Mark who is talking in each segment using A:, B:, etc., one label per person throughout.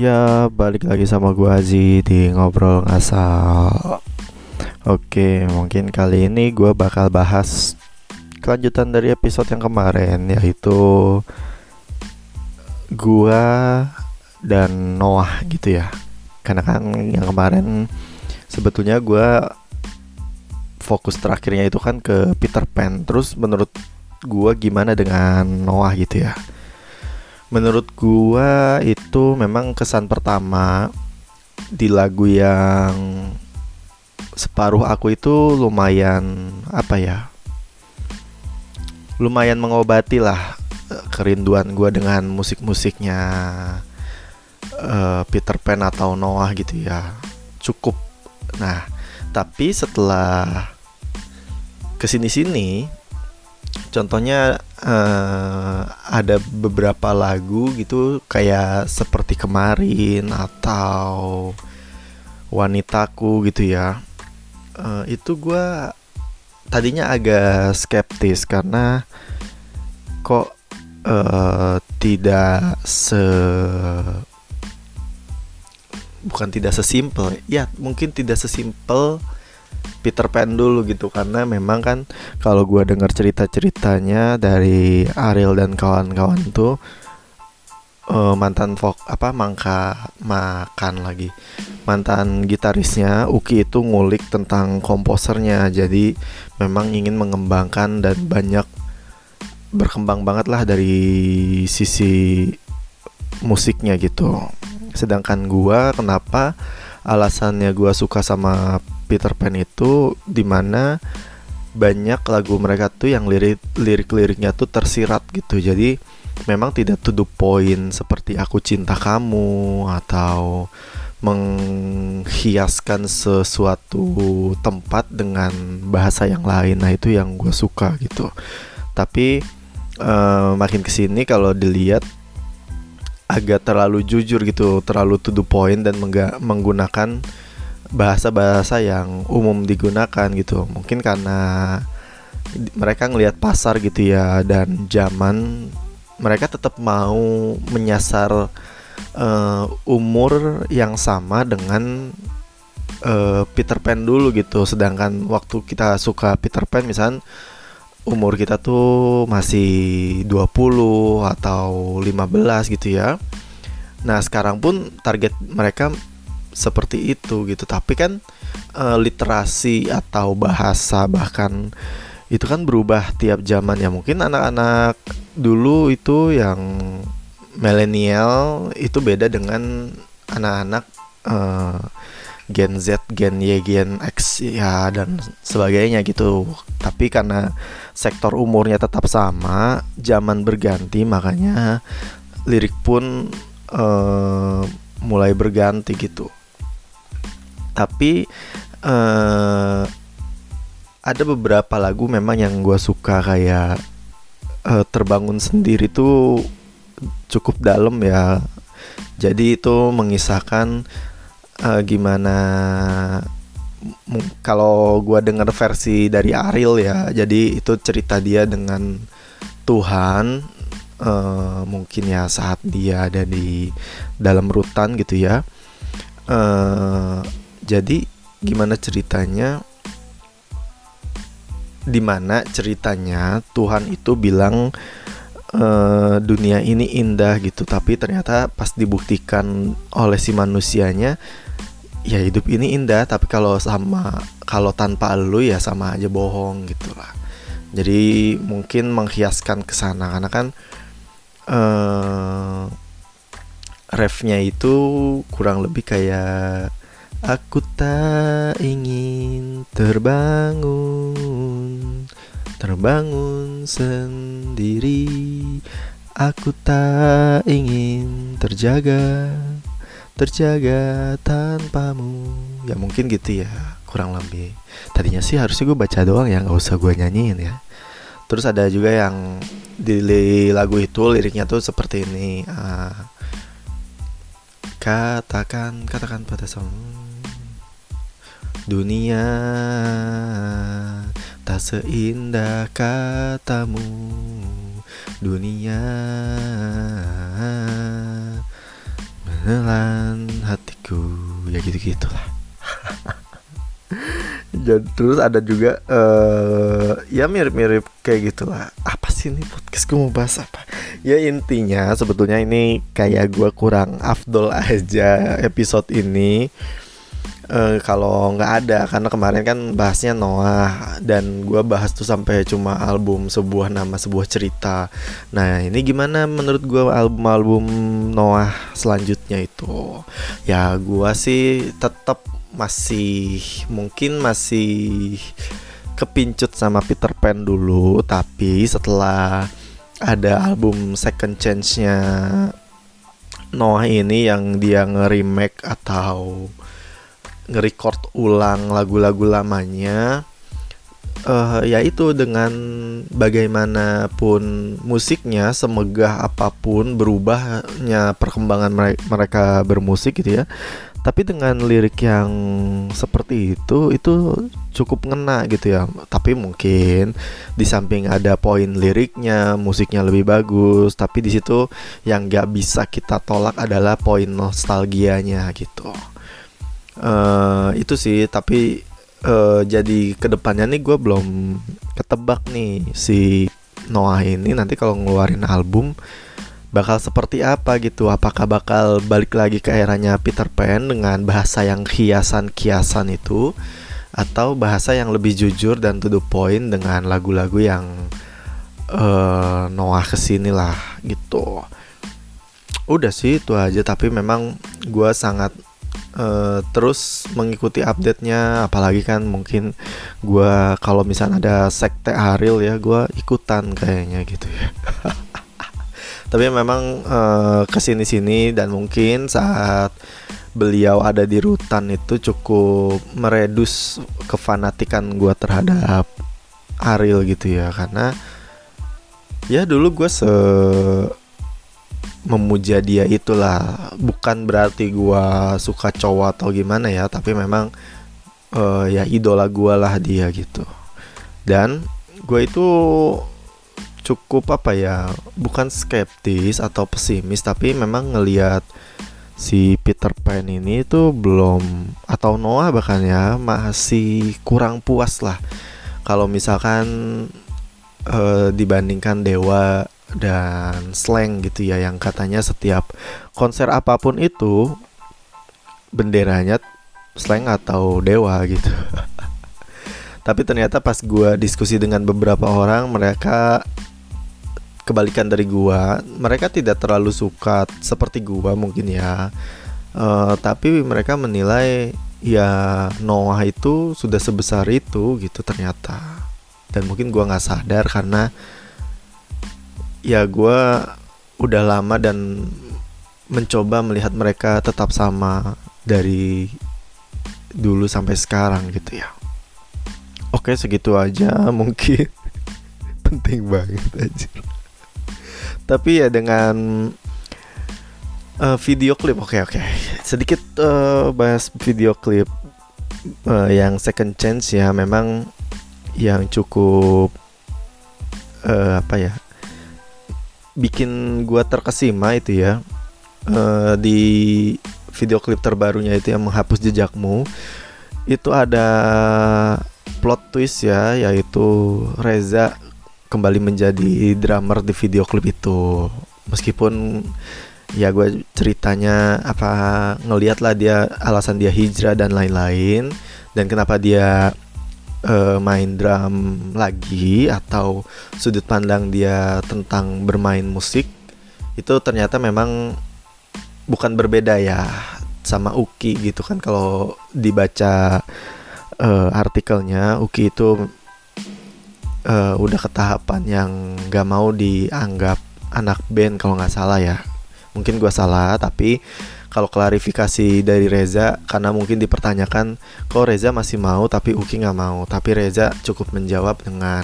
A: Ya balik lagi sama gua Azi di ngobrol ngasal. Oke mungkin kali ini gua bakal bahas Kelanjutan dari episode yang kemarin Yaitu Gua dan Noah gitu ya. Karena kan yang kemarin Sebetulnya gua Fokus terakhirnya itu kan ke Peter Pan. Terus menurut gua gimana dengan Noah gitu ya menurut gua itu memang kesan pertama di lagu yang separuh aku itu lumayan apa ya lumayan mengobati lah eh, kerinduan gua dengan musik-musiknya uh, Peter Pan atau Noah gitu ya. Cukup. Nah tapi setelah ke sini-sini contohnya uh, ada beberapa lagu gitu kayak seperti kemarin atau wanitaku gitu ya. Uh, itu gue tadinya agak skeptis karena kok uh, tidak se bukan tidak sesimpel ya mungkin tidak sesimpel Peter Pan dulu gitu. Karena memang kan kalau gue dengar cerita ceritanya dari Ariel dan kawan-kawan tuh uh, mantan vok apa mangka makan lagi. Mantan gitarisnya Uki itu ngulik tentang komposernya. Jadi memang ingin mengembangkan dan banyak berkembang banget lah dari sisi musiknya gitu. Sedangkan gua kenapa alasannya gua suka sama Peter Pan itu di mana banyak lagu mereka tuh yang lirik lirik-liriknya tuh tersirat gitu. Jadi memang tidak to the point seperti aku cinta kamu atau menghiaskan sesuatu tempat dengan bahasa yang lain. Nah itu yang gue suka gitu. Tapi uh, makin ke sini kalau dilihat agak terlalu jujur gitu terlalu to the point dan menggunakan bahasa-bahasa yang umum digunakan gitu. Mungkin karena mereka ngelihat pasar gitu ya dan zaman mereka tetap mau menyasar uh, umur yang sama dengan uh, Peter Pan dulu gitu. Sedangkan waktu kita suka Peter Pan misalnya umur kita tuh masih 20 atau 15 gitu ya. Nah sekarang pun target mereka seperti itu gitu. Tapi kan uh, literasi atau bahasa bahkan itu kan berubah tiap zaman ya. Mungkin anak-anak dulu itu yang milenial itu beda dengan anak-anak uh, Gen Z, Gen Y, Gen X ya dan sebagainya gitu. Tapi karena sektor umurnya tetap sama, zaman berganti makanya lirik pun uh, mulai berganti gitu tapi uh, ada beberapa lagu memang yang gue suka kayak uh, terbangun sendiri tuh cukup dalam ya. Jadi itu mengisahkan uh, gimana kalau gue dengar versi dari Ariel ya jadi itu cerita dia dengan Tuhan uh, mungkin ya saat dia ada di dalam rutan gitu ya. Uh, jadi gimana ceritanya? Di mana ceritanya Tuhan itu bilang e, dunia ini indah gitu, tapi ternyata pas dibuktikan oleh si manusianya ya hidup ini indah tapi kalau sama kalau tanpa lu ya sama aja bohong gitu lah jadi mungkin menghiaskan ke sana karena kan uh, refnya itu kurang lebih kayak Aku tak ingin terbangun Terbangun sendiri. Aku tak ingin terjaga Terjaga tanpamu. Ya mungkin gitu ya Kurang lebih. Tadinya sih harusnya gue baca doang ya Gak usah gue nyanyiin ya. Terus ada juga yang Di lagu itu liriknya tuh seperti ini uh, Katakan Katakan pada semua Dunia. Tak seindah katamu Dunia. Menelan hatiku. Ya gitu gitulah dan terus ada juga uh, ya mirip-mirip kayak gitulah. Apa sih ini podcast? Gue mau bahas apa? Ya intinya sebetulnya ini kayak gue kurang afdol aja episode ini uh, kalau nggak ada karena kemarin kan bahasnya Noah dan gue bahas tuh sampai cuma album sebuah nama sebuah cerita. Nah ini gimana menurut gue album-album Noah selanjutnya itu? Ya gue sih tetap masih mungkin masih kepincut sama Peter Pan dulu tapi setelah ada album Second Chance-nya Noah ini yang dia nge-remake atau nge-record ulang lagu-lagu lamanya uh, ya itu dengan bagaimanapun musiknya semegah apa pun berubahnya perkembangan mereka bermusik gitu ya. Tapi dengan lirik yang seperti itu itu cukup ngena gitu ya. Tapi mungkin di samping ada poin liriknya musiknya lebih bagus tapi di situ yang gak bisa kita tolak adalah poin nostalgianya gitu uh, itu sih tapi uh, jadi ke depannya nih gue belum ketebak nih si Noah ini. Nanti kalau ngeluarin album bakal seperti apa gitu? Apakah bakal balik lagi ke eranya Peter Pan dengan bahasa yang kiasan-kiasan itu? Atau bahasa yang lebih jujur dan to the point dengan lagu-lagu yang uh, Noah ke sini lah gitu. Udah sih itu aja. Tapi memang gue sangat uh, terus mengikuti update-nya apalagi kan mungkin gue kalau misalnya ada sekte Ariel ya gue ikutan kayaknya gitu ya. Tapi memang uh, ke sini sini dan mungkin saat beliau ada di rutan itu cukup meredus kefanatikan gue terhadap Ariel gitu ya. Karena ya dulu gue se memuja dia itulah. Bukan berarti gue suka cowok atau gimana ya tapi memang uh, ya idola gue lah dia gitu. Dan gue itu cukup apa ya bukan skeptis atau pesimis tapi memang ngelihat si Peter Pan ini itu belum atau Noah bahkan ya masih kurang puas lah. Kalau misalkan e, dibandingkan Dewa dan Slang gitu ya yang katanya setiap konser apa pun itu benderanya Slang atau Dewa gitu. Tapi ternyata pas gue diskusi dengan beberapa orang mereka kebalikan dari gua. Mereka tidak terlalu suka seperti gua mungkin ya. Uh, tapi mereka menilai ya Noah itu sudah sebesar itu gitu ternyata. Dan mungkin gua nggak sadar karena ya gua udah lama dan mencoba melihat mereka tetap sama dari dulu sampai sekarang gitu ya. Oke segitu aja mungkin. Penting banget aja tapi ya dengan uh, video klip oke okay, oke. Okay. sedikit uh, bahas video klip uh, yang second chance ya. Memang yang cukup uh, apa ya bikin gua terkesima itu ya uh, di video klip terbarunya itu yang menghapus jejakmu itu ada plot twist ya yaitu Reza kembali menjadi drummer di video klip itu. Meskipun ya gue ceritanya apa ngeliat lah dia alasan dia hijrah dan lain-lain dan kenapa dia uh, main drum lagi atau sudut pandang dia tentang bermain musik itu ternyata memang bukan berbeda ya sama Uki gitu kan. Kalau dibaca uh, artikelnya Uki itu uh, udah ke tahapan yang gak mau dianggap anak band kalau nggak salah ya. Mungkin gue salah tapi kalau klarifikasi dari Reza karena mungkin dipertanyakan kok Reza masih mau tapi Uki nggak mau? Tapi Reza cukup menjawab dengan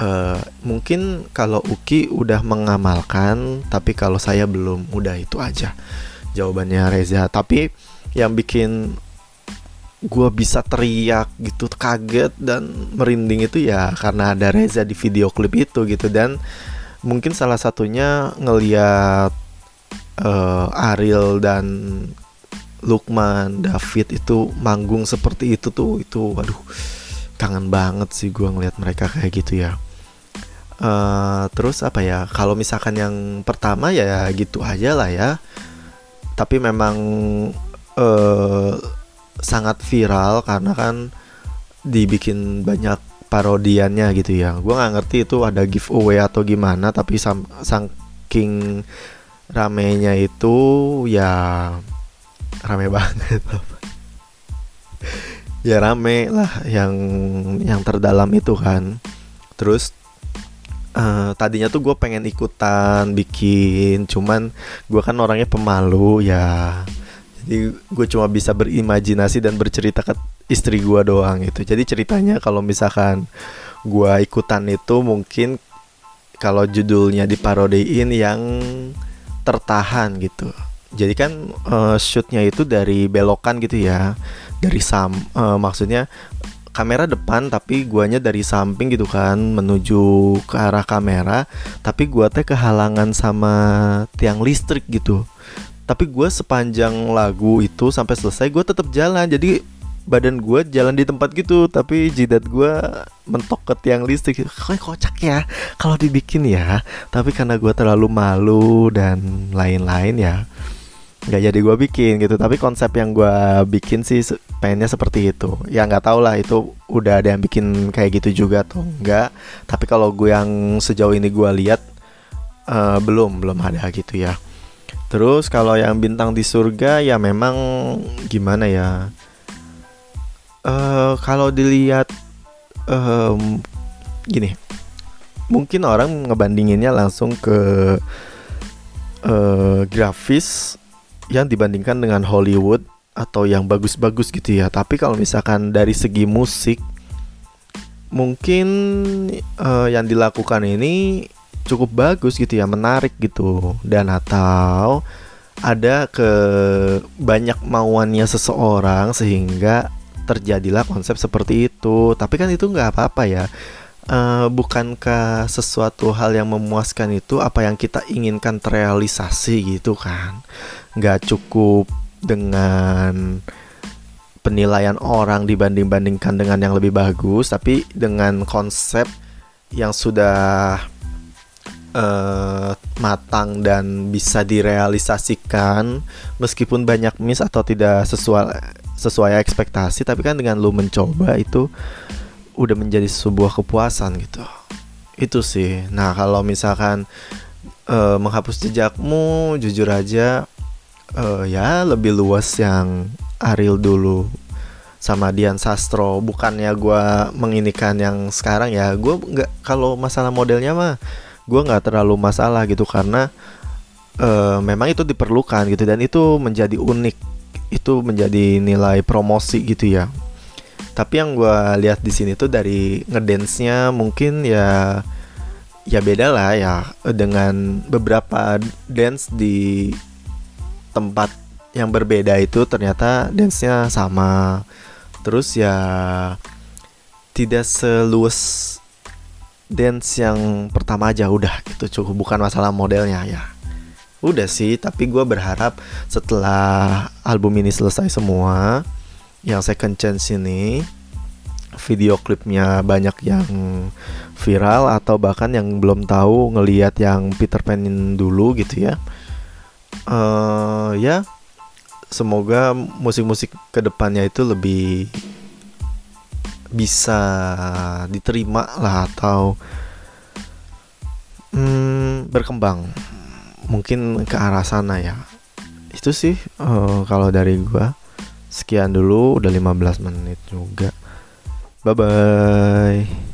A: uh, mungkin kalau Uki udah mengamalkan tapi kalau saya belum udah itu aja jawabannya Reza. Tapi yang bikin gue bisa teriak gitu kaget dan merinding itu ya karena ada Reza di video klip itu gitu. Dan mungkin salah satunya ngeliat uh, Ariel dan Lukman, David itu manggung seperti itu tuh itu waduh kangen banget sih gue ngeliat mereka kayak gitu ya. Uh, terus apa ya? Kalau misalkan yang pertama ya gitu aja lah ya. Tapi memang uh, sangat viral karena kan dibikin banyak parodiannya gitu ya. Gue nggak ngerti itu ada giveaway atau gimana, tapi sam saking ramenya itu ya rame banget. Ya rame lah yang yang terdalam itu kan. Terus uh, tadinya tuh gue pengen ikutan bikin cuman gue kan orangnya pemalu ya. Jadi gue cuma bisa berimajinasi dan bercerita ke istri gue doang gitu. Jadi ceritanya kalau misalkan gue ikutan itu mungkin kalau judulnya diparodiin yang tertahan gitu. Jadi kan uh, shootnya itu dari belokan gitu ya. Dari sam uh, maksudnya kamera depan tapi guanya dari samping gitu kan menuju ke arah kamera. Tapi gua teh kehalangan sama tiang listrik gitu. Tapi gua sepanjang lagu itu sampai selesai gua tetap jalan. Jadi badan gue jalan di tempat gitu tapi jidat gue mentok ke tiang listrik. Kayak kocak ya? Kalau dibikin ya tapi karena gue terlalu malu dan lain-lain ya nggak jadi gue bikin gitu. Tapi konsep yang gue bikin sih pengennya seperti itu. Ya nggak tau lah itu udah ada yang bikin kayak gitu juga atau enggak tapi kalau gue yang sejauh ini gue lihat uh, belum belum ada gitu ya. Terus kalau yang bintang di surga ya memang gimana ya uh, kalau dilihat um, gini mungkin orang ngebandinginnya langsung ke uh, grafis yang dibandingkan dengan Hollywood atau yang bagus-bagus gitu ya. Tapi kalau misalkan dari segi musik mungkin uh, yang dilakukan ini cukup bagus gitu ya, menarik gitu dan atau ada ke banyak mauannya seseorang sehingga terjadilah konsep seperti itu. Tapi kan itu nggak apa-apa ya. Uh, bukankah sesuatu hal yang memuaskan itu apa yang kita inginkan terrealisasi gitu kan? nggak cukup dengan penilaian orang dibanding-bandingkan dengan yang lebih bagus, tapi dengan konsep yang sudah uh, matang dan bisa direalisasikan meskipun banyak miss atau tidak sesuai sesuai ekspektasi, tapi kan dengan lu mencoba itu udah menjadi sebuah kepuasan gitu. Itu sih. Nah, kalau misalkan uh, menghapus jejakmu, jujur aja uh, ya lebih luas yang Ariel dulu sama Dian Sastro bukannya gue menginikan yang sekarang ya gue nggak kalau masalah modelnya mah gue nggak terlalu masalah gitu karena uh, memang itu diperlukan gitu dan itu menjadi unik itu menjadi nilai promosi gitu ya tapi yang gue lihat di sini tuh dari ngedance-nya mungkin ya ya beda lah ya dengan beberapa dance di tempat yang berbeda itu ternyata dance-nya sama. Terus ya tidak seluas dance yang pertama aja udah itu cukup bukan masalah modelnya ya. Udah sih, tapi gue berharap setelah album ini selesai semua, yang second chance ini video klipnya banyak yang viral atau bahkan yang belum tahu ngelihat yang Peter Pan dulu gitu ya. Uh, ya semoga musik-musik ke depannya itu lebih bisa diterima lah atau hmm, berkembang mungkin ke arah sana ya. Itu sih uh, kalau dari gua sekian dulu udah 15 menit juga. Bye bye